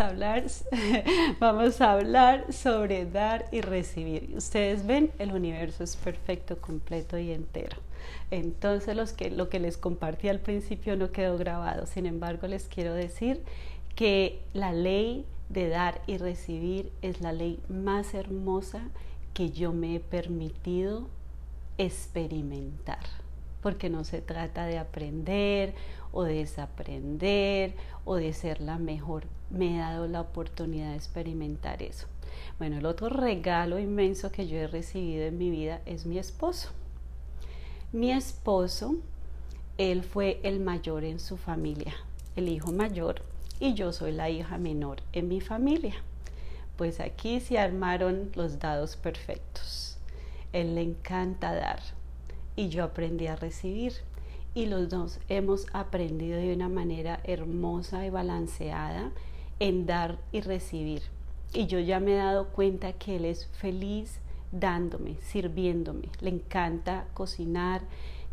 a hablar, vamos a hablar sobre dar y recibir. Ustedes ven, el universo es perfecto, completo y entero. Entonces lo que les compartí al principio no quedó grabado. Sin embargo, les quiero decir que la ley de dar y recibir es la ley más hermosa que yo me he permitido experimentar porque no se trata de aprender o de desaprender o de ser la mejor. Me he dado la oportunidad de experimentar eso. Bueno, el otro regalo inmenso que yo he recibido en mi vida es mi esposo. Mi esposo, él fue el mayor en su familia, el hijo mayor, y yo soy la hija menor en mi familia. Pues aquí se armaron los dados perfectos. Él le encanta dar, y yo aprendí a recibir. Y los dos hemos aprendido de una manera hermosa y balanceada en dar y recibir. Y yo ya me he dado cuenta que él es feliz dándome, sirviéndome. Le encanta cocinar.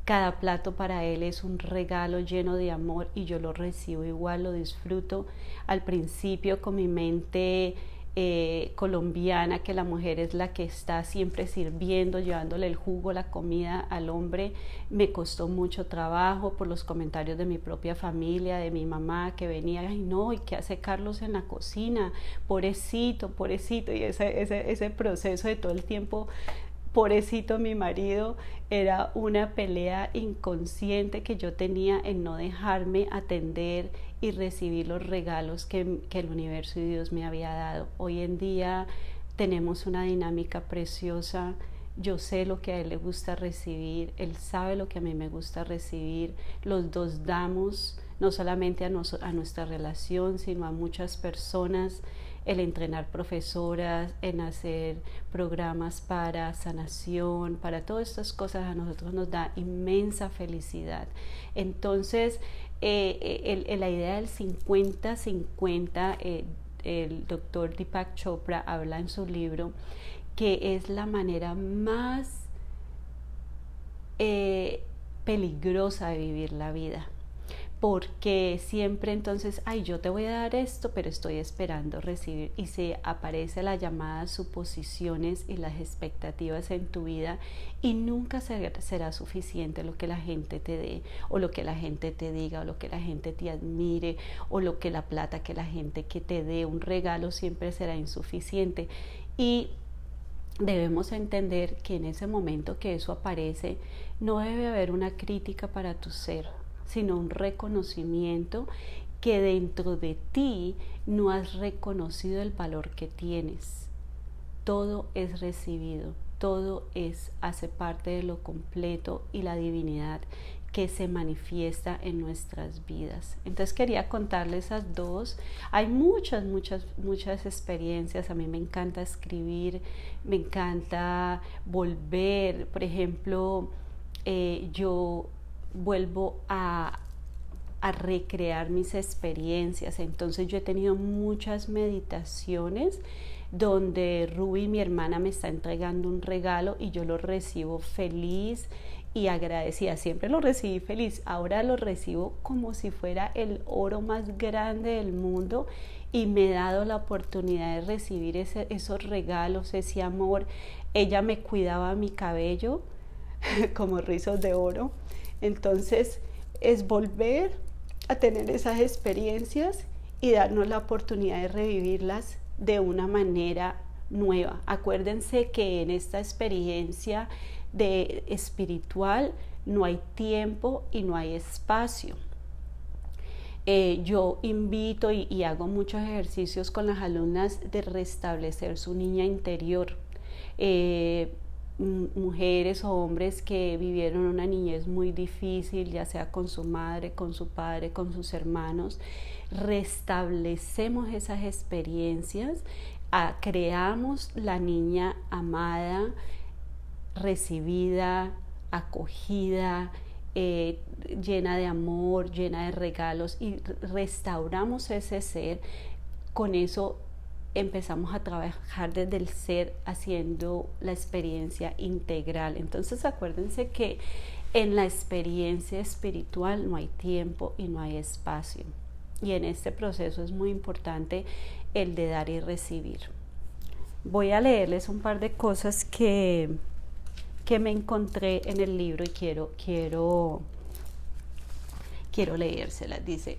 Cada plato para él es un regalo lleno de amor y yo lo recibo igual, lo disfruto. Al principio con mi mente eh, colombiana, que la mujer es la que está siempre sirviendo, llevándole el jugo, la comida al hombre, me costó mucho trabajo por los comentarios de mi propia familia, de mi mamá que venía, ay no, ¿y qué hace Carlos en la cocina? Pobrecito, pobrecito, y ese, ese, ese proceso de todo el tiempo pobrecito mi marido, era una pelea inconsciente que yo tenía en no dejarme atender y recibir los regalos que, el universo y Dios me había dado. Hoy en día tenemos una dinámica preciosa. Yo sé lo que a él le gusta recibir, él sabe lo que a mí me gusta recibir. Los dos damos no solamente a, a nuestra relación, sino a muchas personas el entrenar profesoras, en hacer programas para sanación, para todas estas cosas a nosotros nos da inmensa felicidad. Entonces, eh, la idea del 50-50, eh, el doctor Deepak Chopra habla en su libro que es la manera más eh, peligrosa de vivir la vida porque siempre entonces, ay, yo te voy a dar esto, pero estoy esperando recibir y se aparece la llamada suposiciones y las expectativas en tu vida y nunca será suficiente lo que la gente te dé o lo que la gente te diga o lo que la gente te admire o lo que la plata que la gente que te dé un regalo siempre será insuficiente. Y debemos entender que en ese momento que eso aparece no debe haber una crítica para tu ser sino un reconocimiento que dentro de ti no has reconocido el valor que tienes. Todo es recibido, todo es hace parte de lo completo y la divinidad que se manifiesta en nuestras vidas. Entonces quería contarles esas dos. Hay muchas, muchas, muchas experiencias. A mí me encanta escribir, me encanta volver. Por ejemplo, eh, yo vuelvo a, recrear mis experiencias. Entonces yo he tenido muchas meditaciones donde Ruby, mi hermana, me está entregando un regalo y yo lo recibo feliz y agradecida. Siempre lo recibí feliz, ahora lo recibo como si fuera el oro más grande del mundo y me he dado la oportunidad de recibir esos regalos, ese amor. Ella me cuidaba mi cabello como rizos de oro entonces es volver a tener esas experiencias y darnos la oportunidad de revivirlas de una manera nueva. Acuérdense que en esta experiencia de espiritual no hay tiempo y no hay espacio. Eh, yo invito y, hago muchos ejercicios con las alumnas de restablecer su niña interior. Eh, mujeres o hombres que vivieron una niñez muy difícil, ya sea con su madre, con su padre, con sus hermanos, restablecemos esas experiencias, creamos la niña amada, recibida, acogida, eh, llena de amor, llena de regalos y restauramos ese ser. Con eso empezamos a trabajar desde el ser haciendo la experiencia integral. Entonces acuérdense que en la experiencia espiritual no hay tiempo y no hay espacio. y en este proceso es muy importante el de dar y recibir. Voy a leerles un par de cosas que, que me encontré en el libro y quiero, quiero, quiero leérselas. Dice,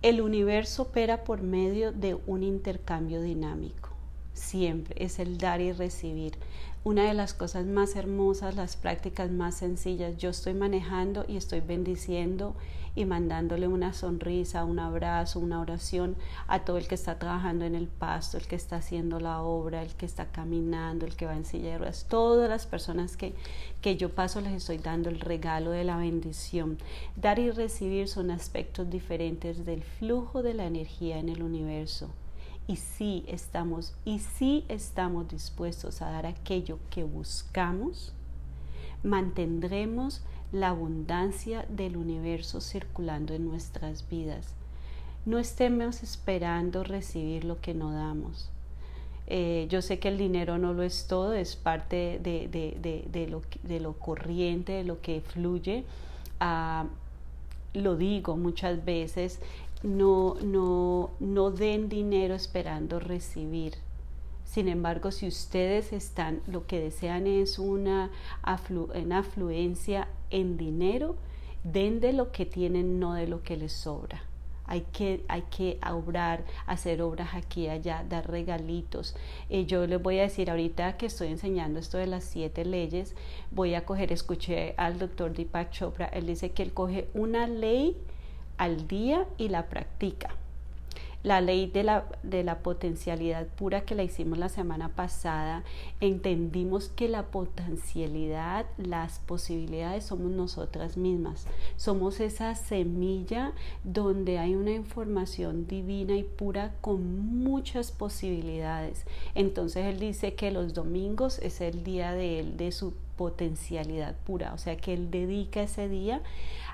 el universo opera por medio de un intercambio dinámico. Siempre es el dar y recibir una de las cosas más hermosas, las prácticas más sencillas. Yo estoy manejando y estoy bendiciendo y mandándole una sonrisa, un abrazo, una oración a todo el que está trabajando en el pasto, el que está haciendo la obra, el que está caminando, el que va en silla de ruedas. Todas las personas que, que yo paso les estoy dando el regalo de la bendición. Dar y recibir son aspectos diferentes del flujo de la energía en el universo y si estamos y si estamos dispuestos a dar aquello que buscamos, mantendremos la abundancia del universo circulando en nuestras vidas. No estemos esperando recibir lo que no damos. Eh, yo sé que el dinero no lo es todo, es parte de, de, lo, de lo, corriente, de lo que fluye. Ah, lo digo muchas veces, no, no, no den dinero esperando recibir. Sin embargo, si ustedes están, lo que desean es una, afluencia en dinero, den de lo que tienen, no de lo que les sobra. Hay que, hay que obrar, hacer obras aquí y allá, dar regalitos. Eh, yo les voy a decir ahorita que estoy enseñando esto de las siete leyes, voy a coger, escuché al doctor Deepak Chopra, él dice que él coge una ley al día y la practica. La ley de la, de la potencialidad pura que la hicimos la semana pasada, entendimos que la potencialidad, las posibilidades somos nosotras mismas. Somos esa semilla donde hay una información divina y pura con muchas posibilidades. Entonces él dice que los domingos es el día de él, de su potencialidad pura, o sea que él dedica ese día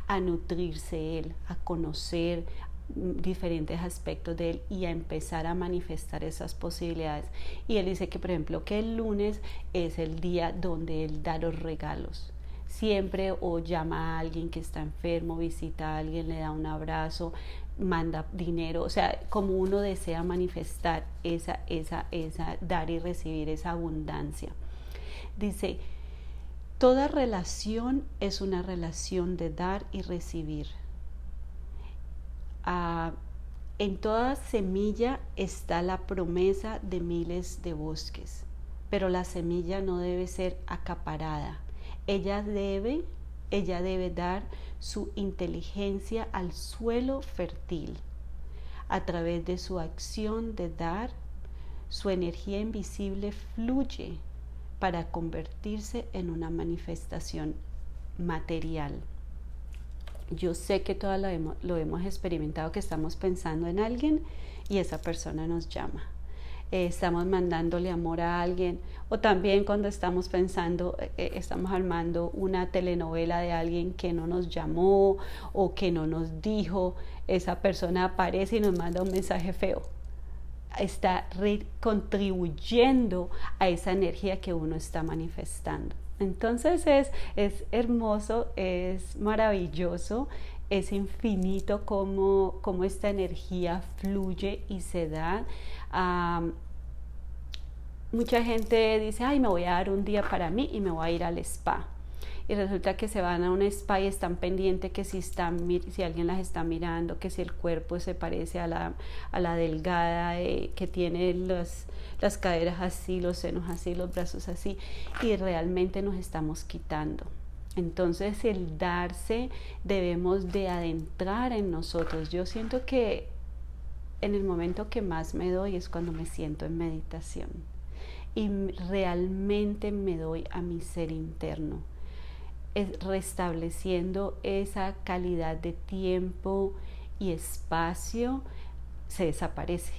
a nutrirse él, a conocer diferentes aspectos de él y a empezar a manifestar esas posibilidades. Y él dice que, por ejemplo, que el lunes es el día donde él da los regalos. Siempre o llama a alguien que está enfermo, visita a alguien, le da un abrazo, manda dinero, o sea, como uno desea manifestar esa, esa, esa, dar y recibir esa abundancia. Dice, Toda relación es una relación de dar y recibir. En toda semilla está la promesa de miles de bosques, pero la semilla no debe ser acaparada. Ella debe, ella debe dar su inteligencia al suelo fértil. A través de su acción de dar, su energía invisible fluye para convertirse en una manifestación material. Yo sé que hemos, lo hemos experimentado, que estamos pensando en alguien y esa persona nos llama. Eh, estamos mandándole amor a alguien o también cuando estamos pensando, eh, eh, estamos armando una telenovela de alguien que no nos llamó o que no nos dijo, esa persona aparece y nos manda un mensaje feo está contribuyendo a esa energía que uno está manifestando. Entonces es, es hermoso, es maravilloso, es infinito como, como esta energía fluye y se da. mucha gente dice, ay, me voy a dar un día para mí y me voy a ir al spa y resulta que se van a un spa y están pendientes que si, están, si alguien las está mirando, que si el cuerpo se parece a la, a la delgada, eh, que tiene las caderas así, los senos así, los brazos así, y realmente nos estamos quitando. Entonces el darse debemos de adentrar en nosotros. Yo siento que en el momento que más me doy es cuando me siento en meditación y realmente me doy a mi ser interno restableciendo esa calidad de tiempo y espacio, se desaparece.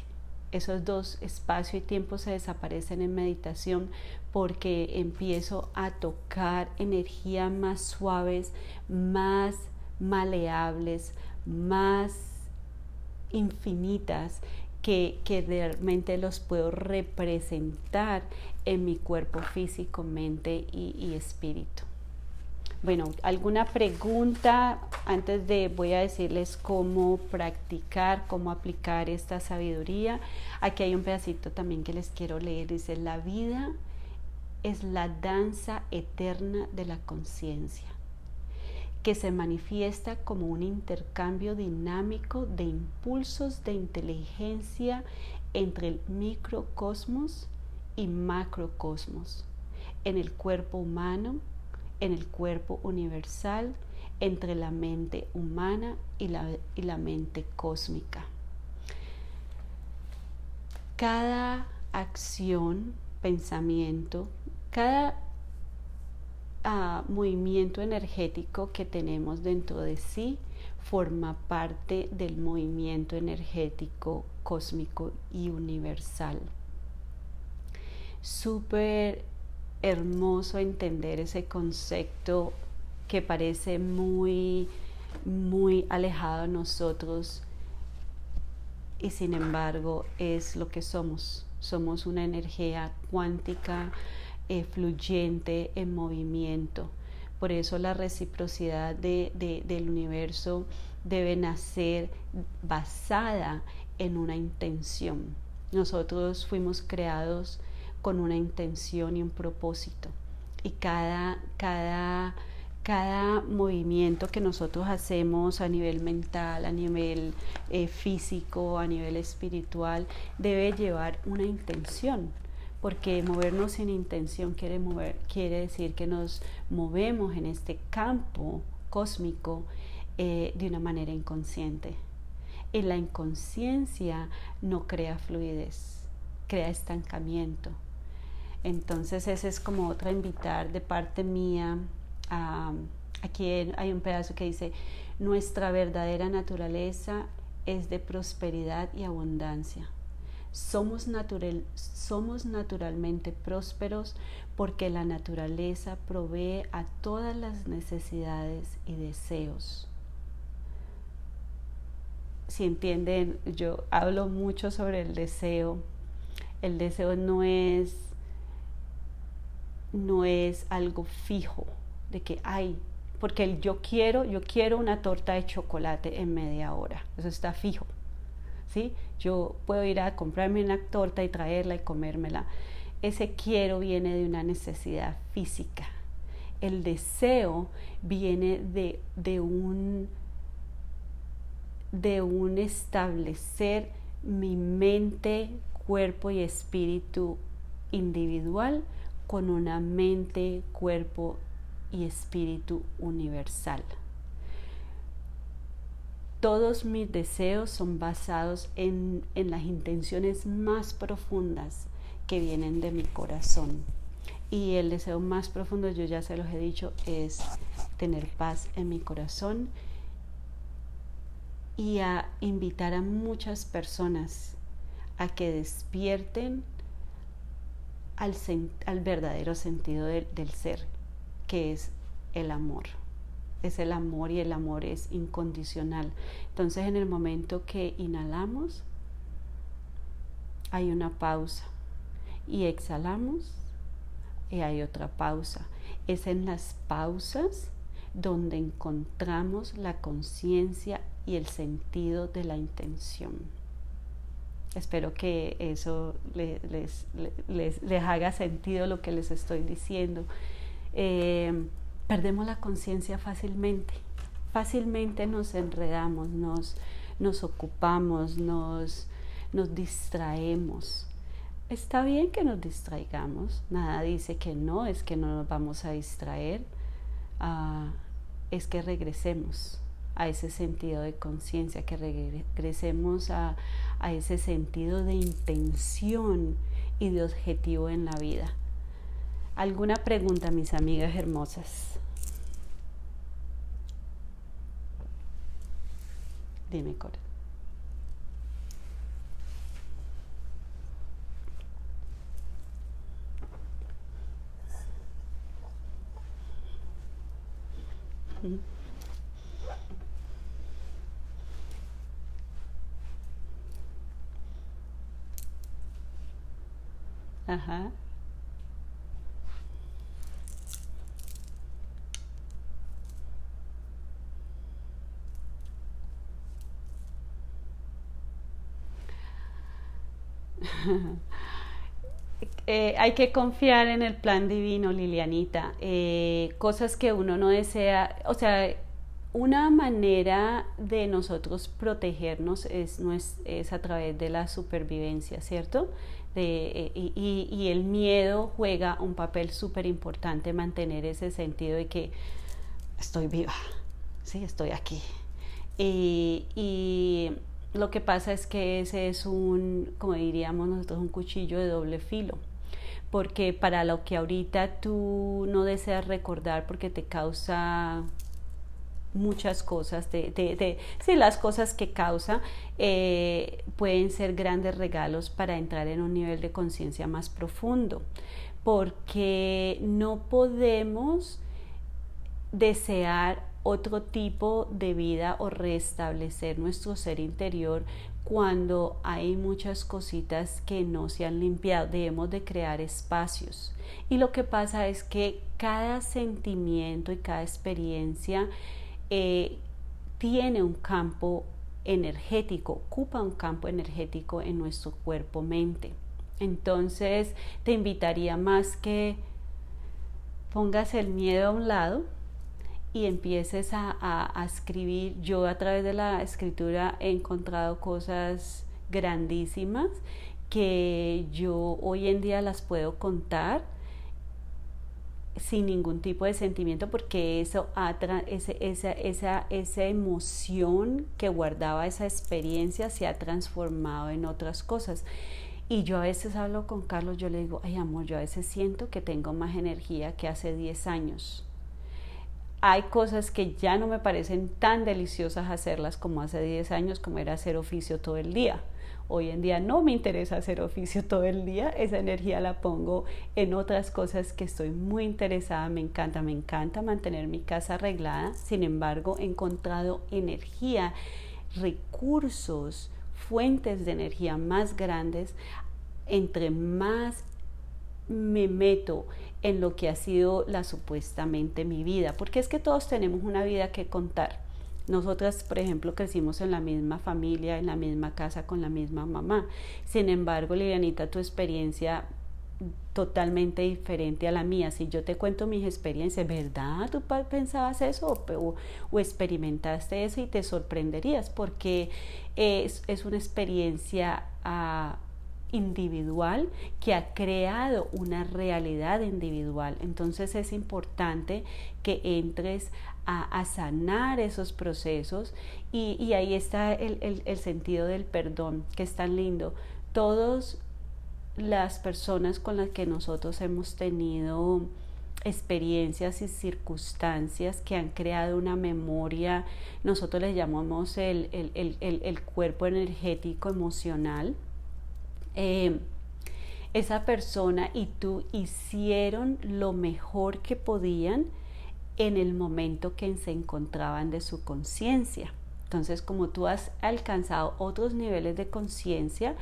Esos dos, espacio y tiempo, se desaparecen en meditación porque empiezo a tocar energías más suaves, más maleables, más infinitas que, que, realmente los puedo representar en mi cuerpo físico, mente y espíritu. Bueno, ¿alguna pregunta? Antes de voy a decirles cómo practicar, cómo aplicar esta sabiduría. Aquí hay un pedacito también que les quiero leer. Dice, la vida es la danza eterna de la conciencia, que se manifiesta como un intercambio dinámico de impulsos de inteligencia entre el microcosmos y macrocosmos, en el cuerpo humano, en el cuerpo universal, entre la mente humana y la, y la mente cósmica. Cada acción, pensamiento, cada uh, movimiento energético que tenemos dentro de sí forma parte del movimiento energético cósmico y universal. Súper hermoso entender ese concepto que parece muy, muy alejado de nosotros y sin embargo es lo que somos. Somos una energía cuántica, eh, fluyente, en movimiento. Por eso la reciprocidad del universo debe nacer basada en una intención. Nosotros fuimos creados con una intención y un propósito. Y cada, cada, cada movimiento que nosotros hacemos a nivel mental, a nivel eh, físico, a nivel espiritual, debe llevar una intención. Porque movernos sin intención quiere, mover, quiere decir que nos movemos en este campo cósmico eh, de una manera inconsciente. Y la inconsciencia no crea fluidez, crea estancamiento entonces ese es como otra invitar de parte mía. aquí hay un pedazo que dice, nuestra verdadera naturaleza es de prosperidad y abundancia. Somos, somos naturalmente prósperos porque la naturaleza provee a todas las necesidades y deseos. Si entienden, yo hablo mucho sobre el deseo. El deseo no es no es algo fijo de que hay, porque yo quiero, yo quiero una torta de chocolate en media hora, eso está fijo. ¿Sí? Yo puedo ir a comprarme una torta y traerla y comérmela. Ese quiero viene de una necesidad física. El deseo viene de, de un de un establecer mi mente, cuerpo y espíritu individual con una mente, cuerpo y espíritu universal. Todos mis deseos son basados en, las intenciones más profundas que vienen de mi corazón. Y el deseo más profundo, yo ya se los he dicho, es tener paz en mi corazón y a invitar a muchas personas a que despierten al, verdadero sentido del ser, que es el amor. Es el amor y el amor es incondicional. Entonces en el momento que inhalamos, hay una pausa y exhalamos y hay otra pausa. Es en las pausas donde encontramos la conciencia y el sentido de la intención. Espero que eso les, les, haga sentido lo que les estoy diciendo. Eh, perdemos la conciencia fácilmente. Fácilmente nos enredamos, nos, nos ocupamos, nos, nos distraemos. Está bien que nos distraigamos, nada dice que no, es que no nos vamos a distraer, ah, es que regresemos a ese sentido de conciencia, que regresemos a, a ese sentido de intención y de objetivo en la vida. ¿Alguna pregunta, mis amigas hermosas? Dime, Cora. Eh, hay que confiar en el plan divino, Lilianita. Eh, cosas que uno no desea, o sea, una manera de nosotros protegernos es, a través de la supervivencia, ¿cierto? Eh, y, el miedo juega un papel súper importante, mantener ese sentido de que estoy viva, sí, estoy aquí. y lo que pasa es que ese es un, como diríamos nosotros, un cuchillo de doble filo porque para lo que ahorita tú no deseas recordar porque te causa muchas cosas, de, sí, las cosas que causa eh, pueden ser grandes regalos para entrar en un nivel de conciencia más profundo, porque no podemos desear otro tipo de vida o restablecer nuestro ser interior cuando hay muchas cositas que no se han limpiado, debemos de crear espacios. Y lo que pasa es que cada sentimiento y cada experiencia eh, tiene un campo energético, ocupa un campo energético en nuestro cuerpo-mente. Entonces te invitaría más que pongas el miedo a un lado y empieces a, escribir. Yo a través de la escritura he encontrado cosas grandísimas que yo hoy en día las puedo contar sin ningún tipo de sentimiento porque eso ese, esa, esa, esa emoción que guardaba esa experiencia se ha transformado en otras cosas. Y yo a veces hablo con Carlos, yo le digo, ay amor, yo a veces siento que tengo más energía que hace 10 años hay cosas que ya no me parecen tan deliciosas hacerlas como hace 10 años, como era hacer oficio todo el día. Hoy en día no me interesa hacer oficio todo el día, esa energía la pongo en otras cosas que estoy muy interesada, me encanta, me encanta mantener mi casa arreglada, sin embargo he encontrado energía, recursos, fuentes de energía más grandes, entre más me meto en lo que ha sido la supuestamente mi vida, porque es que todos tenemos una vida que contar. Nosotras, por ejemplo, crecimos en la misma familia, en la misma casa, con la misma mamá. Sin embargo, Lilianita, tu experiencia totalmente diferente a la mía. Si yo te cuento mis experiencias, ¿verdad? ¿Tú pensabas eso o, experimentaste eso y te sorprenderías? Porque es, es una experiencia uh, individual que ha creado una realidad individual. Entonces es importante que entres a, sanar esos procesos y, ahí está el, sentido del perdón, que es tan lindo. Todas las personas con las que nosotros hemos tenido experiencias y circunstancias que han creado una memoria, nosotros le llamamos el cuerpo energético emocional, eh, esa persona y tú hicieron lo mejor que podían en el momento que se encontraban de su conciencia. Entonces, como tú has alcanzado otros niveles de conciencia,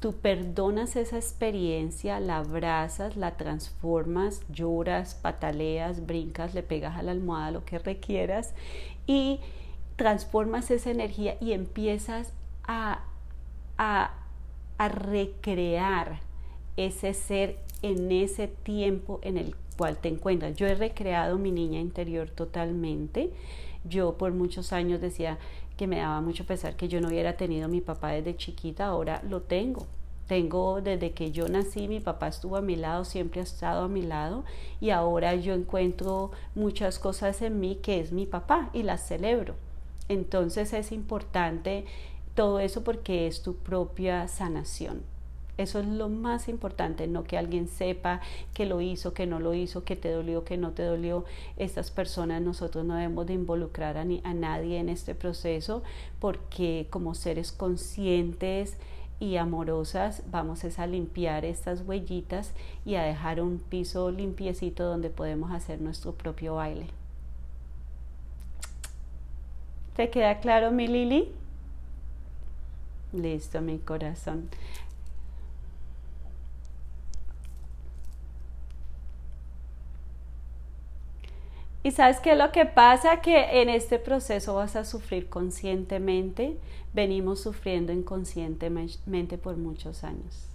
tú perdonas esa experiencia, la abrazas, la transformas, lloras, pataleas, brincas, le pegas a la almohada lo que requieras y transformas esa energía y empiezas a a recrear ese ser en ese tiempo en el cual te encuentras. Yo he recreado mi niña interior totalmente. Yo por muchos años decía que me daba mucho pesar que yo no hubiera tenido mi papá desde chiquita, ahora lo tengo. Tengo desde que yo nací, mi papá estuvo a mi lado, siempre ha estado a mi lado y ahora yo encuentro muchas cosas en mí que es mi papá y las celebro. Entonces es importante todo eso porque es tu propia sanación. Eso es lo más importante, no que alguien sepa que lo hizo, que no lo hizo, que te dolió, que no te dolió. Estas personas nosotros no debemos de involucrar a, nadie en este proceso porque como seres conscientes y amorosas vamos a limpiar estas huellitas y a dejar un piso limpiecito donde podemos hacer nuestro propio baile. ¿Te queda claro, mi Lili? Listo, mi corazón. Y sabes qué es lo que pasa? Que en este proceso vas a sufrir conscientemente. Venimos sufriendo inconscientemente por muchos años.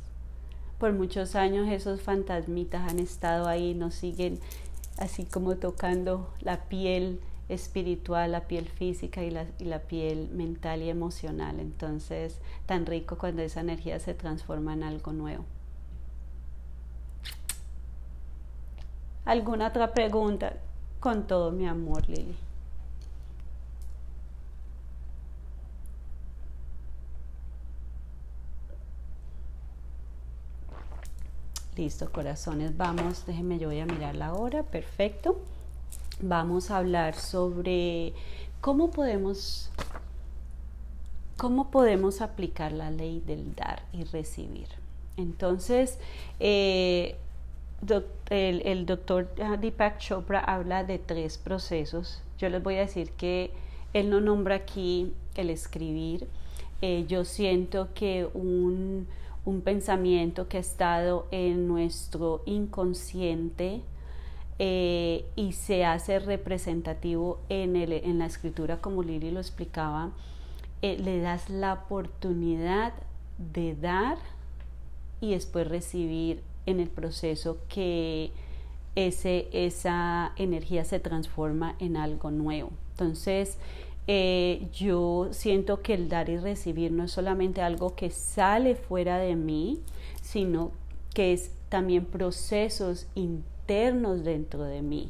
por muchos años esos fantasmitas han estado ahí, nos siguen así como tocando la piel espiritual, la piel física y la, y la, piel mental y emocional. Entonces, tan rico cuando esa energía se transforma en algo nuevo. ¿Alguna otra pregunta? Con todo mi amor, Lili. Listo, corazones, vamos, déjenme, yo voy a mirar la hora, perfecto. Vamos a hablar sobre cómo podemos, cómo podemos aplicar la ley del dar y recibir. Entonces, eh, el, doctor Deepak Chopra habla de tres procesos. Yo les voy a decir que él no nombra aquí el escribir. Eh, yo siento que un un pensamiento que ha estado en nuestro inconsciente eh, y se hace representativo en, el, en la escritura, como Lili lo explicaba, eh, le das la oportunidad de dar y después recibir en el proceso que ese, esa energía se transforma en algo nuevo. Entonces, eh, yo siento que el dar y recibir no es solamente algo que sale fuera de mí, sino que es también procesos internos dentro de mí.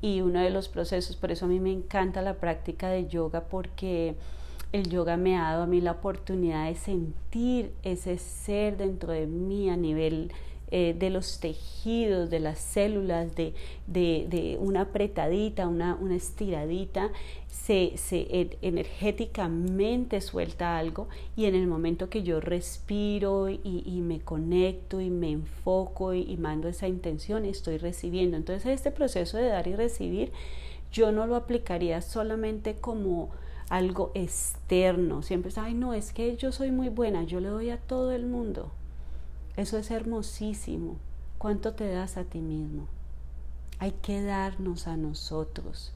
Y uno de los procesos, por eso a mí me encanta la práctica de yoga, porque el yoga me ha dado a mí la oportunidad de sentir ese ser dentro de mí a nivel eh, de los tejidos, de las células, de, de, una apretadita, una, una estiradita, se, se, energéticamente suelta algo y en el momento que yo respiro y, me conecto y me enfoco y, y, mando esa intención, estoy recibiendo. Entonces este proceso de dar y recibir, yo no lo aplicaría solamente como algo externo. Siempre es, ay, no, es que yo soy muy buena, yo le doy a todo el mundo. Eso es hermosísimo. ¿Cuánto te das a ti mismo? Hay que darnos a nosotros,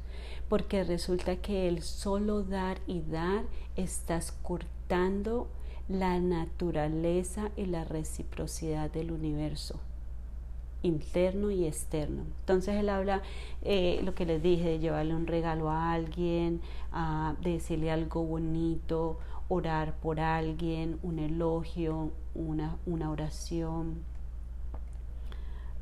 porque resulta que el solo dar y dar estás cortando la naturaleza y la reciprocidad del universo interno y externo. Entonces él habla, eh, lo que les dije, de llevarle un regalo a alguien, de decirle algo bonito, orar por alguien, un elogio, una, una oración.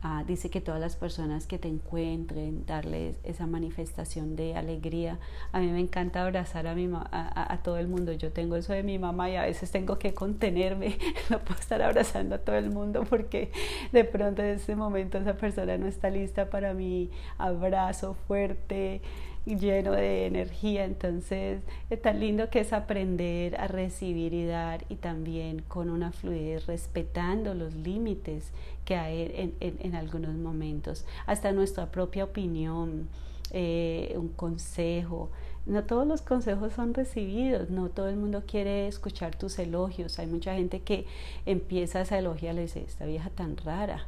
Ah, dice que todas las personas que te encuentren, darles esa manifestación de alegría. A mí me encanta abrazar a, mi a, a, todo el mundo. Yo tengo eso de mi mamá y a veces tengo que contenerme. No puedo estar abrazando a todo el mundo porque de pronto en ese momento esa persona no está lista para mi abrazo fuerte lleno de energía. Entonces, es tan lindo que es aprender a recibir y dar y también con una fluidez, respetando los límites que hay en, algunos momentos, hasta nuestra propia opinión, eh, un consejo. No todos los consejos son recibidos, no todo el mundo quiere escuchar tus elogios. Hay mucha gente que empieza esa elogia y dice, esta vieja tan rara,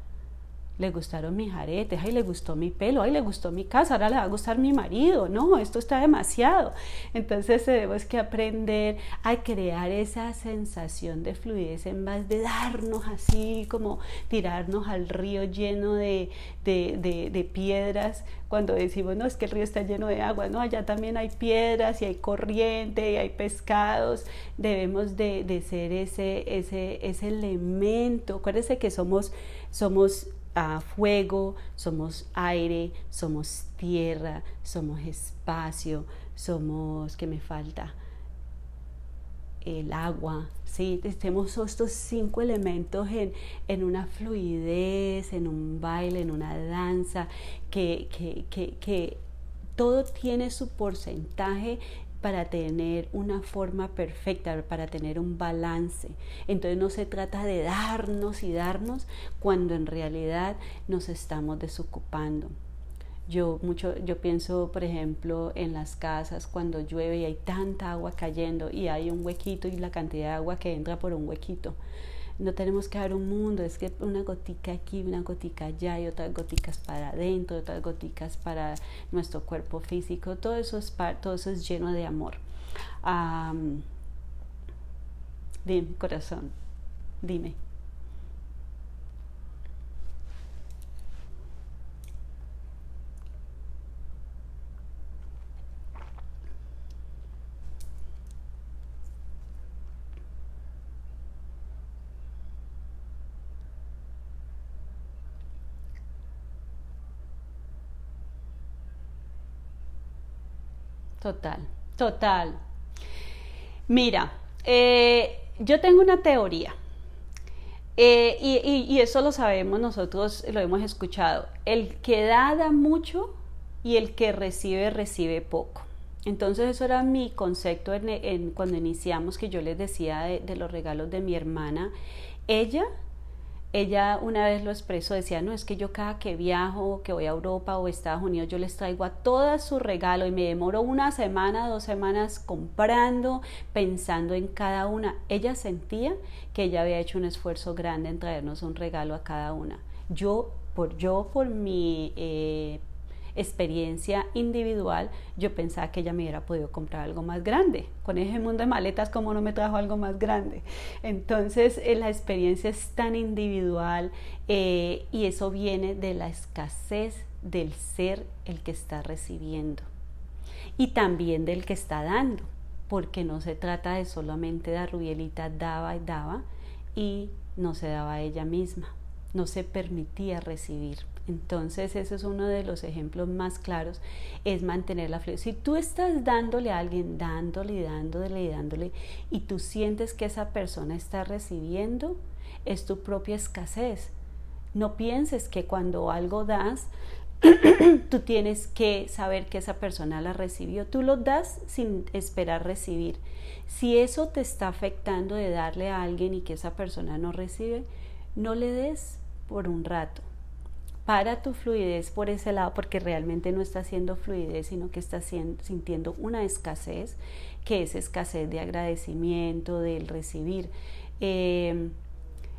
le gustaron mis aretes, ay, le gustó mi pelo, ay, le gustó mi casa, ahora le va a gustar mi marido, no, esto está demasiado. Entonces tenemos que aprender a crear esa sensación de fluidez en vez de darnos así como tirarnos al río lleno de, de, de, piedras cuando decimos, no, es que el río está lleno de agua, no, allá también hay piedras y hay corriente y hay pescados, debemos de, de ser ese, ese, ese elemento, acuérdense que somos, somos fuego, somos aire, somos tierra, somos espacio, somos, ¿qué me falta? El agua, ¿sí? Tenemos estos cinco elementos en, en una fluidez, en un baile, en una danza, que, que, que, que todo tiene su porcentaje para tener una forma perfecta, para tener un balance. Entonces no se trata de darnos y darnos cuando en realidad nos estamos desocupando. Yo mucho yo pienso, por ejemplo, en las casas cuando llueve y hay tanta agua cayendo y hay un huequito y la cantidad de agua que entra por un huequito no tenemos que dar un mundo, es que una gotica aquí, una gotica allá y otras goticas para adentro, otras goticas para nuestro cuerpo físico, todo eso es, todo eso es lleno de amor. dime, corazón, dime. Total, total. Mira, eh, yo tengo una teoría. Eh, y, eso lo sabemos nosotros, lo hemos escuchado. El que da, da mucho y el que recibe, recibe poco. Entonces eso era mi concepto cuando iniciamos, que yo les decía de los regalos de mi hermana. Ella ella una vez lo expresó, decía, no, es que yo cada que viajo, que voy a Europa o Estados Unidos, yo les traigo a todas su regalo y me demoro una semana, dos semanas comprando, pensando en cada una. Ella sentía que ella había hecho un esfuerzo grande en traernos un regalo a cada una. Yo, por, yo, por mi eh, experiencia individual, yo pensaba que ella me hubiera podido comprar algo más grande. Con ese mundo de maletas, ¿cómo no me trajo algo más grande? Entonces, eh, la experiencia es tan individual eh, y eso viene de la escasez del ser el que está recibiendo y también del que está dando, porque no se trata de solamente dar Rubielita daba y daba y no se daba a ella misma, no se permitía recibir. Entonces, ese es uno de los ejemplos más claros, es mantener la flexibilidad. Si tú estás dándole a alguien, dándole y dándole y dándole, y tú sientes que esa persona está recibiendo, es tu propia escasez. No pienses que cuando algo das, tú tienes que saber que esa persona la recibió. Tú lo das sin esperar recibir. Si eso te está afectando de darle a alguien y que esa persona no recibe, no le des por un rato para tu fluidez por ese lado, porque realmente no está haciendo fluidez, sino que está sintiendo una escasez, que es escasez de agradecimiento, del recibir. Eh,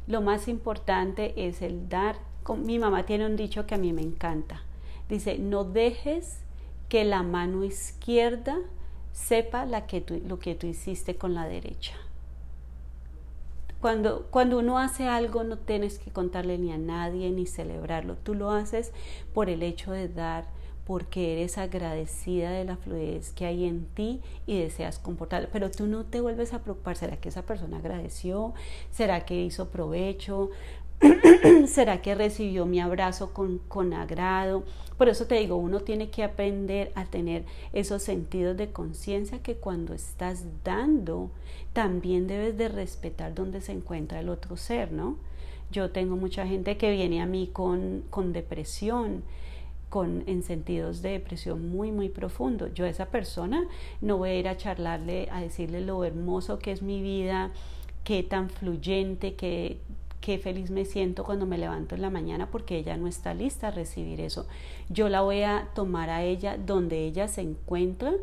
lo más importante es el dar. Mi mamá tiene un dicho que a mí me encanta. Dice, no dejes que la mano izquierda sepa lo que tú hiciste con la derecha. Cuando, cuando uno hace algo no tienes que contarle ni a nadie ni celebrarlo. Tú lo haces por el hecho de dar, porque eres agradecida de la fluidez que hay en ti y deseas comportar. Pero tú no te vuelves a preocupar, ¿será que esa persona agradeció? ¿Será que hizo provecho? ¿Será que recibió mi abrazo con, con, agrado? Por eso te digo, uno tiene que aprender a tener esos sentidos de conciencia que cuando estás dando, también debes de respetar dónde se encuentra el otro ser, ¿no? Yo tengo mucha gente que viene a mí con, con depresión, con, en sentidos de depresión muy, muy profundo. Yo a esa persona no voy a ir a charlarle, a decirle lo hermoso que es mi vida, qué tan fluyente, qué qué feliz me siento cuando me levanto en la mañana porque ella no está lista a recibir eso. Yo la voy a tomar a ella donde ella se encuentra,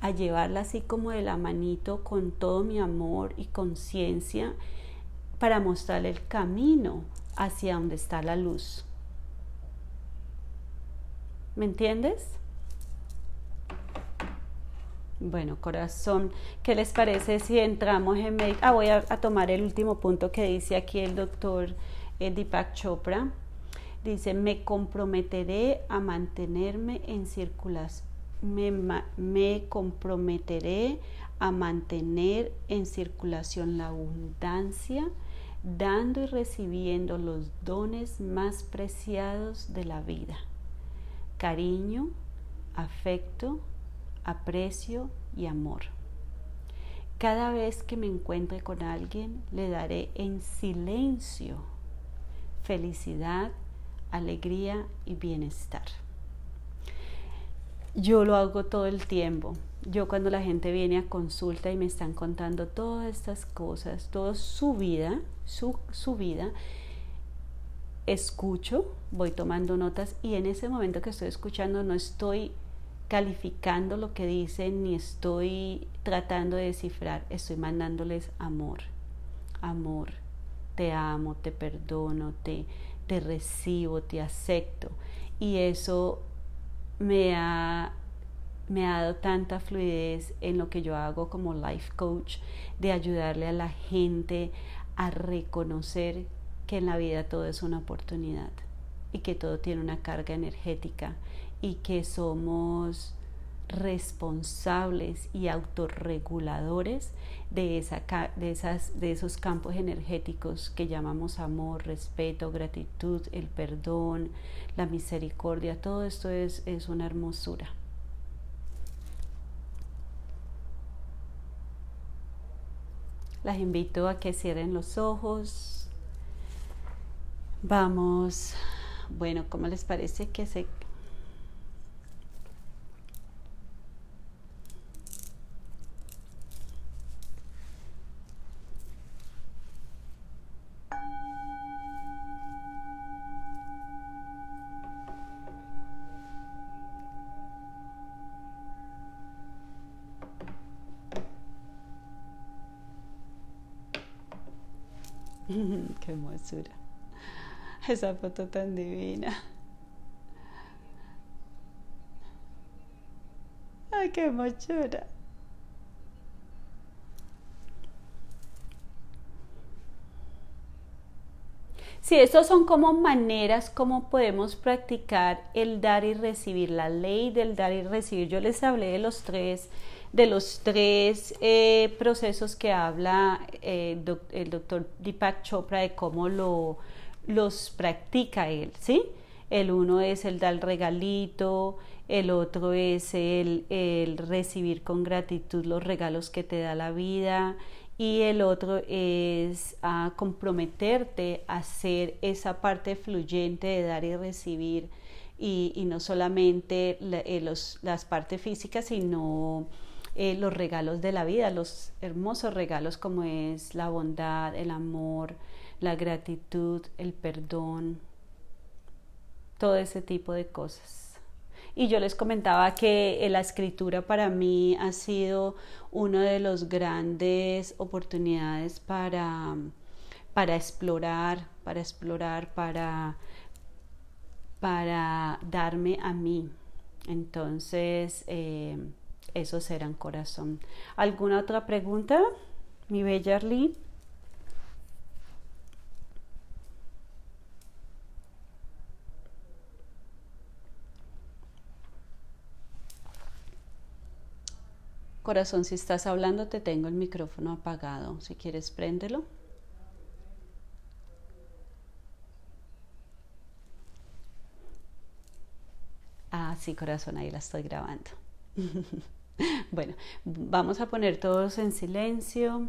a llevarla así como de la manito con todo mi amor y conciencia para mostrarle el camino hacia donde está la luz. ¿Me entiendes? Bueno, corazón, ¿qué les parece si entramos en Ah, voy a, tomar el último punto que dice aquí el doctor eh, Deepak Chopra. Dice, me comprometeré a mantenerme en circulación. Me, me comprometeré a mantener en circulación la abundancia, dando y recibiendo los dones más preciados de la vida. Cariño, afecto, aprecio y amor. Cada vez que me encuentre con alguien, le daré en silencio felicidad, alegría y bienestar. Yo lo hago todo el tiempo. Yo cuando la gente viene a consulta y me están contando todas estas cosas, toda su vida, su, su vida, escucho, voy tomando notas y en ese momento que estoy escuchando no estoy calificando lo que dicen ni estoy tratando de descifrar, estoy mandándoles amor, amor, te amo, te perdono, te, te recibo, te acepto. Y eso me ha, me ha dado tanta fluidez en lo que yo hago como life coach, de ayudarle a la gente a reconocer que en la vida todo es una oportunidad y que todo tiene una carga energética y que somos responsables y autorreguladores de, esa, de, esas, de esos campos energéticos que llamamos amor, respeto, gratitud, el perdón, la misericordia. Todo esto es, es una hermosura. Las invito a que cierren los ojos. Vamos, bueno, ¿cómo les parece que se Esa foto tan divina. Ay, qué hermosura. Sí, esas son como maneras como podemos practicar el dar y recibir, la ley del dar y recibir. Yo les hablé de los tres de los tres eh, procesos que habla eh, el doctor Deepak Chopra de cómo lo, los practica él, ¿sí? El uno es el dar regalito, el otro es el, el, recibir con gratitud los regalos que te da la vida y el otro es a comprometerte a hacer esa parte fluyente de dar y recibir y, no solamente eh, los, las partes físicas, sino eh, los regalos de la vida, los hermosos regalos como es la bondad, el amor, la gratitud, el perdón, todo ese tipo de cosas. Y yo les comentaba que eh, la escritura para mí ha sido una de las grandes oportunidades para, para explorar, para explorar, para, para darme a mí. Entonces, eh, eso será corazón. ¿Alguna otra pregunta, mi bella Arlie? Corazón, si estás hablando, te tengo el micrófono apagado. Si quieres, préndelo. Ah, sí, corazón, ahí la estoy grabando. Bueno, vamos a poner todos en silencio.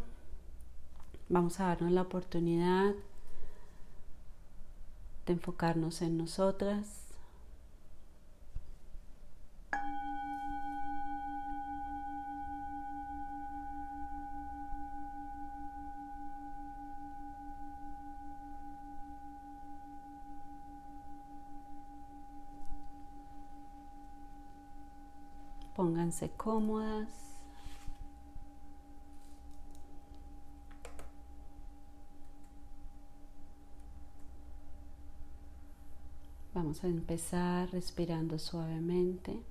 Vamos a darnos la oportunidad de enfocarnos en nosotras. Pónganse cómodas. Vamos a empezar respirando suavemente.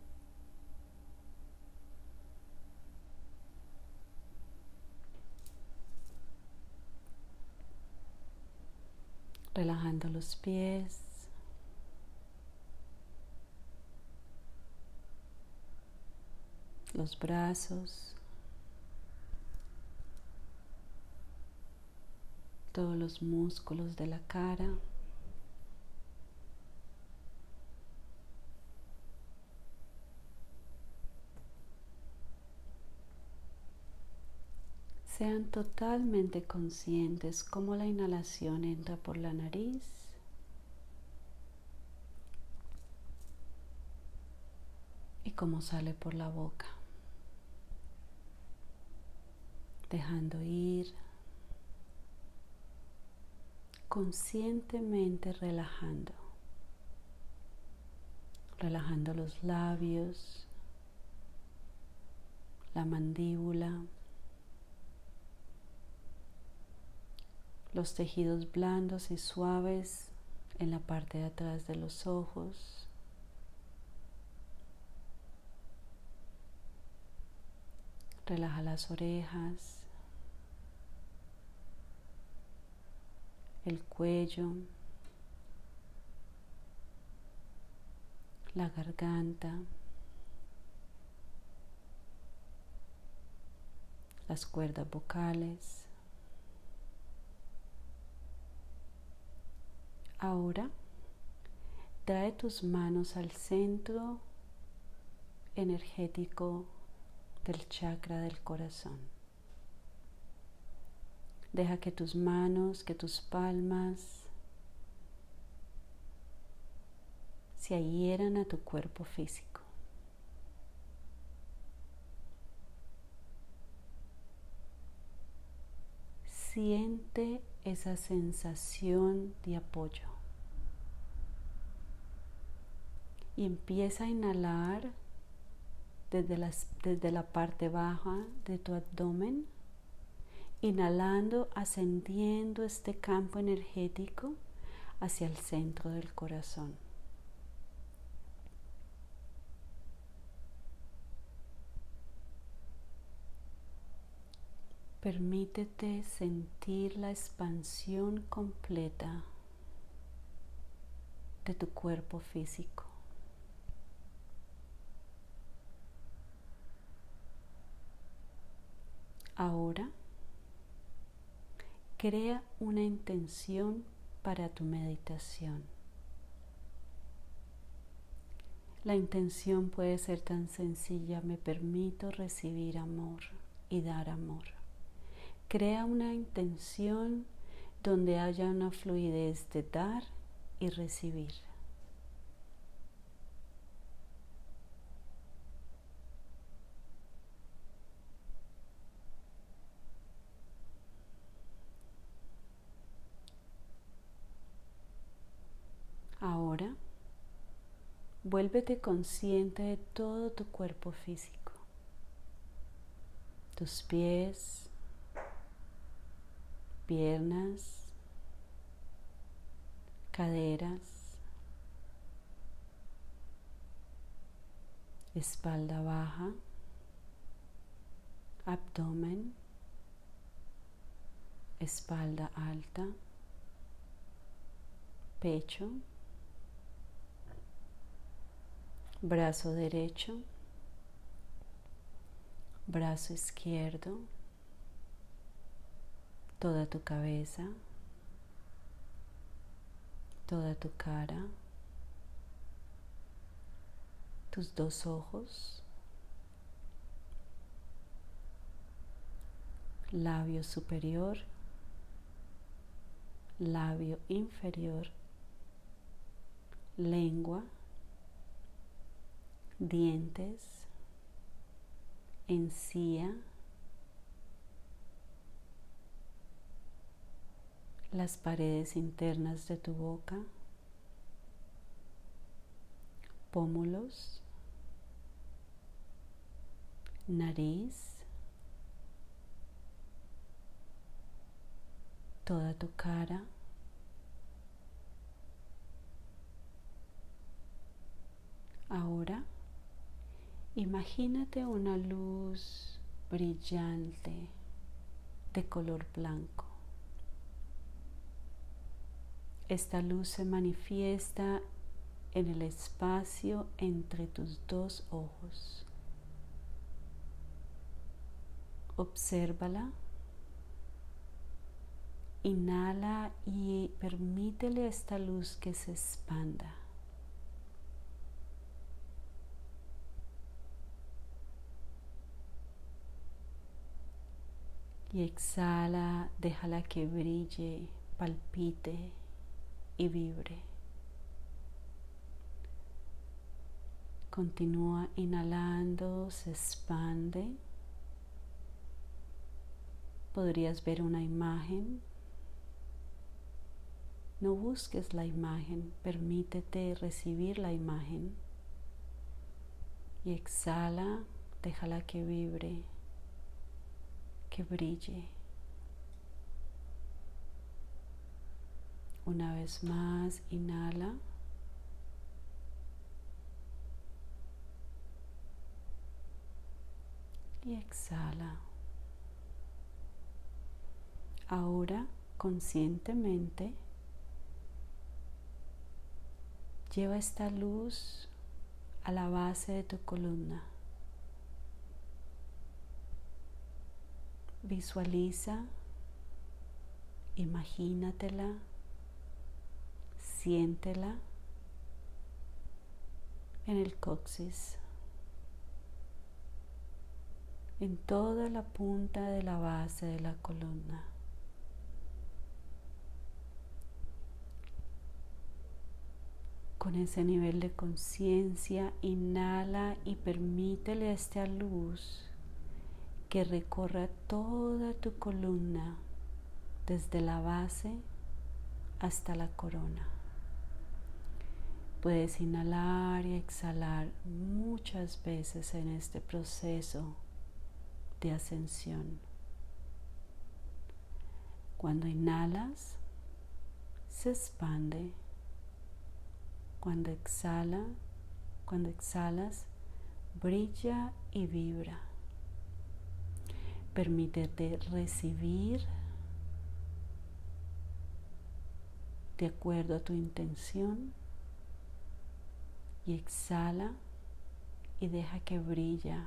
Relajando los pies. Los brazos, todos los músculos de la cara. Sean totalmente conscientes cómo la inhalación entra por la nariz y cómo sale por la boca dejando ir, conscientemente relajando, relajando los labios, la mandíbula, los tejidos blandos y suaves en la parte de atrás de los ojos. Relaja las orejas, el cuello, la garganta, las cuerdas vocales. Ahora trae tus manos al centro energético del chakra del corazón. Deja que tus manos, que tus palmas se adhieran a tu cuerpo físico. Siente esa sensación de apoyo. Y empieza a inhalar desde, desde la parte baja de tu abdomen, inhalando, ascendiendo este campo energético hacia el centro del corazón. Permítete sentir la expansión completa de tu cuerpo físico. Ahora, crea una intención para tu meditación. La intención puede ser tan sencilla, me permito recibir amor y dar amor. Crea una intención donde haya una fluidez de dar y recibir. Ahora, vuélvete consciente de todo tu cuerpo físico, tus pies, piernas, caderas, espalda baja, abdomen, espalda alta, pecho, brazo derecho, brazo izquierdo, toda tu cabeza, toda tu cara, tus dos ojos, labio superior, labio inferior, lengua, dientes, encía, las paredes internas de tu boca, pómulos, nariz, toda tu cara. Ahora, imagínate una luz brillante de color blanco. Esta luz se manifiesta en el espacio entre tus dos ojos. Obsérvala. Inhala y permítele a esta luz que se expanda. Y exhala, déjala que brille, palpite y vibre. Continúa inhalando, se expande. Podrías ver una imagen. No busques la imagen, permítete recibir la imagen. Y exhala, déjala que vibre, que brille. Una vez más, inhala. Y exhala. Ahora, conscientemente, lleva esta luz a la base de tu columna. Visualiza, imagínatela, siéntela en el coxis, en toda la punta de la base de la columna. Con ese nivel de conciencia, inhala y permítele a esta luz que recorra toda tu columna desde la base hasta la corona. Puedes inhalar y exhalar muchas veces en este proceso de ascensión. Cuando inhalas, se expande. Cuando exhala, cuando exhalas, brilla y vibra. Permítete recibir de acuerdo a tu intención y exhala y deja que brilla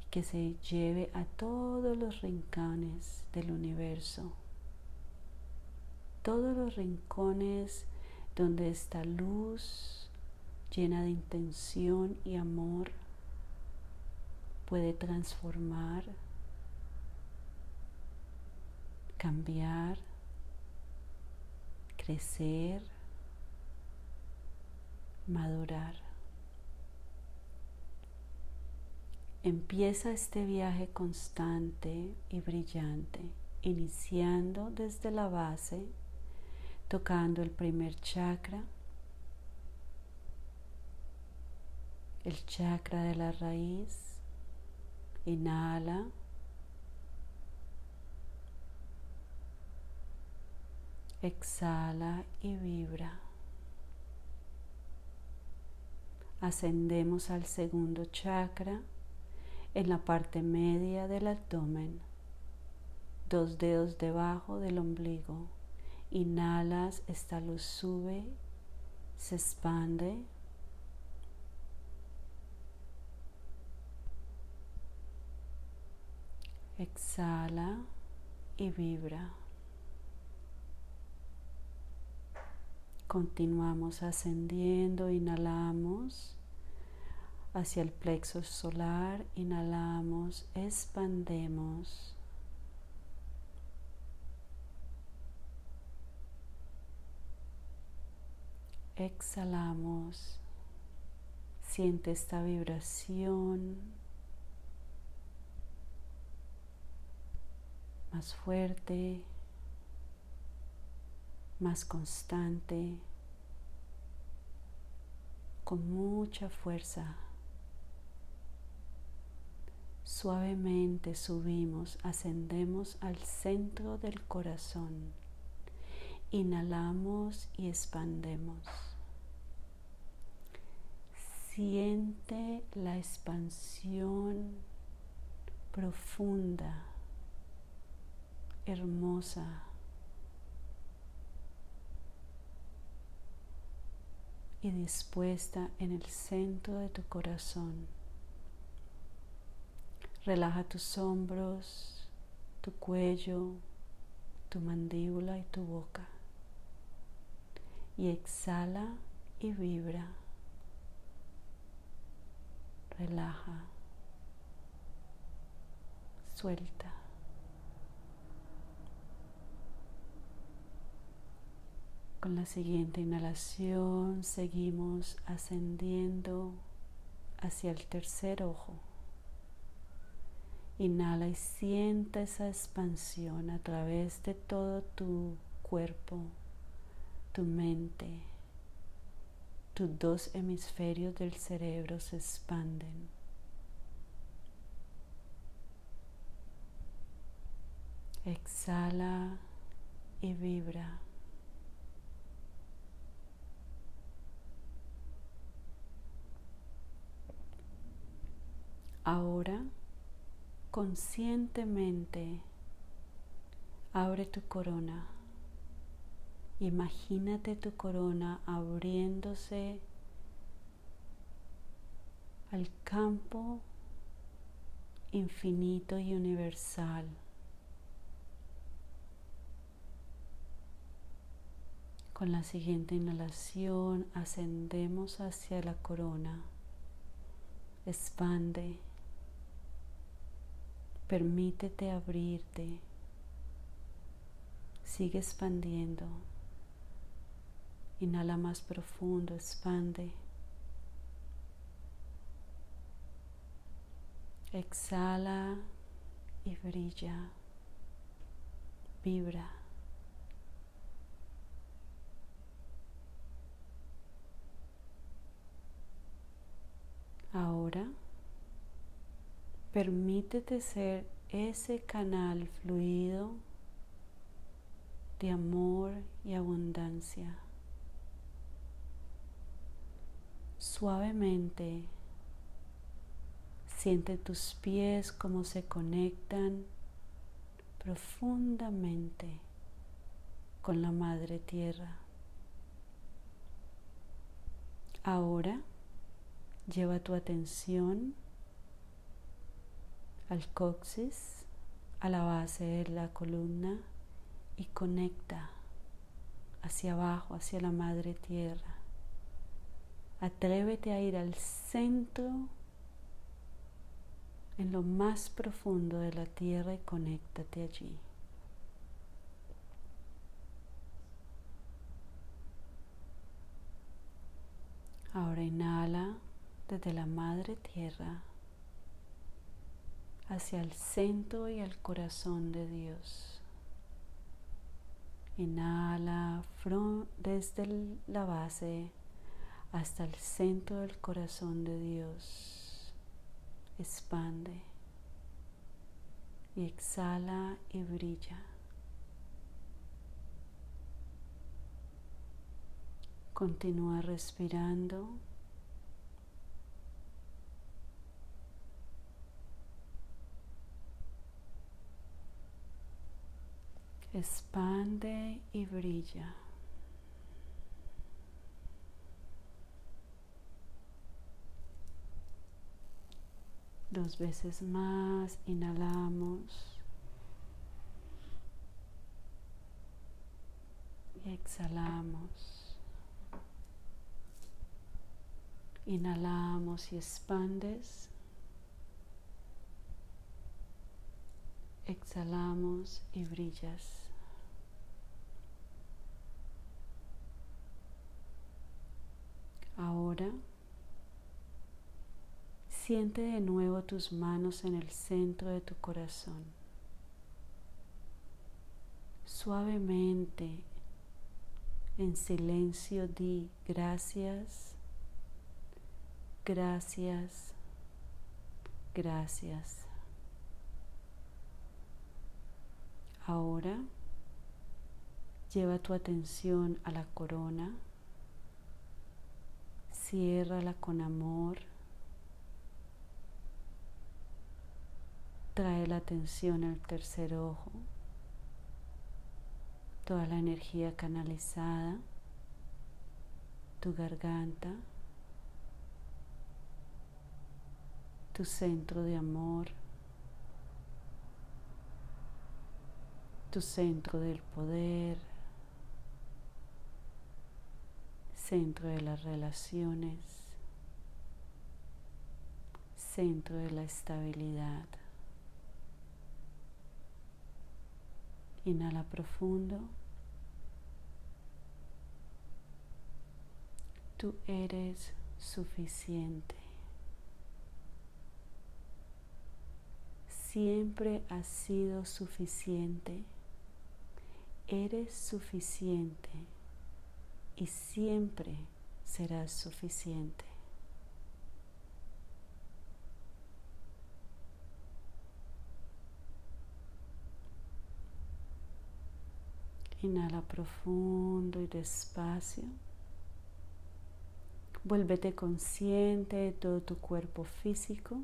y que se lleve a todos los rincones del universo, todos los rincones donde esta luz llena de intención y amor puede transformar, cambiar, crecer madurar. Empieza este viaje constante y brillante, iniciando desde la base, tocando el primer chakra, el chakra de la raíz. Inhala. Exhala y vibra. ascendemos al segundo chakra en la parte media del abdomen, dos dedos debajo del ombligo. Inhalas, esta luz sube, se expande. Exhala y vibra. Continuamos ascendiendo, inhalamos hacia el plexo solar, inhalamos, expandemos. Exhalamos, siente esta vibración más fuerte, más constante, con mucha fuerza. Suavemente subimos, ascendemos al centro del corazón. Inhalamos y expandemos. Siente la expansión profunda, hermosa y dispuesta en el centro de tu corazón. Relaja tus hombros, tu cuello, tu mandíbula y tu boca. Y exhala y vibra. Relaja. Suelta. Con la siguiente inhalación seguimos ascendiendo hacia el tercer ojo. Inhala y sienta esa expansión a través de todo tu cuerpo, tu mente. Tus dos hemisferios del cerebro se expanden. Exhala y vibra. Ahora, conscientemente, abre tu corona. Imagínate tu corona abriéndose al campo infinito y universal. Con la siguiente inhalación ascendemos hacia la corona. Expande Permítete abrirte. Sigue expandiendo. Inhala más profundo, expande. Exhala y brilla, vibra. Ahora, permítete ser ese canal fluido de amor y abundancia. Suavemente siente tus pies como se conectan profundamente con la Madre Tierra. Ahora lleva tu atención al coxis, a la base de la columna y conecta hacia abajo, hacia la Madre Tierra. Atrévete a ir al centro, en lo más profundo de la Tierra y conéctate allí. Ahora inhala desde la Madre Tierra hacia el centro y el corazón de Dios. Inhala desde la base hasta el centro del corazón de Dios. Expande y exhala y brilla. Continúa respirando. Expande y brilla. Dos veces más, inhalamos y exhalamos. Inhalamos y expandes. Exhalamos y brillas. Ahora siente de nuevo tus manos en el centro de tu corazón. Suavemente, en silencio, di gracias, gracias, gracias. Ahora lleva tu atención a la corona Ciérrala con amor. Trae la atención al tercer ojo. Toda la energía canalizada. Tu garganta. Tu centro de amor. Tu centro del poder centro de las relaciones, centro de la estabilidad. Inhala profundo. Tú eres suficiente. Siempre has sido suficiente. Eres suficiente y siempre serás suficiente. Inhala profundo y despacio. Vuélvete consciente de todo tu cuerpo físico.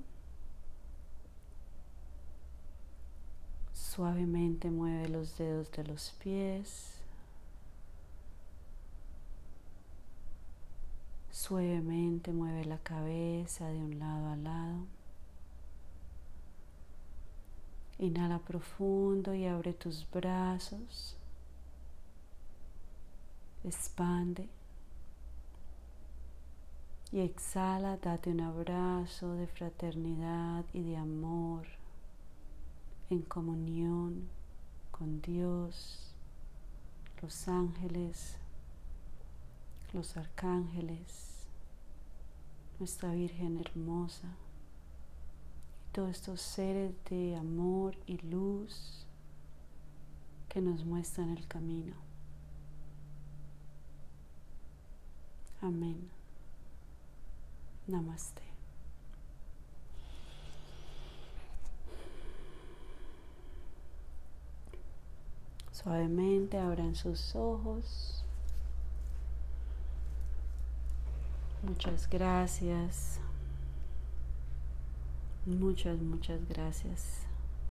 Suavemente mueve los dedos de los pies. Suavemente mueve la cabeza de un lado a lado. Inhala profundo y abre tus brazos. Expande. Y exhala, date un abrazo de fraternidad y de amor en comunión con Dios, los ángeles, los arcángeles, nuestra Virgen hermosa, y todos estos seres de amor y luz que nos muestran el camino. Amén. Namaste. Suavemente abran sus ojos. Muchas gracias. Muchas, muchas gracias.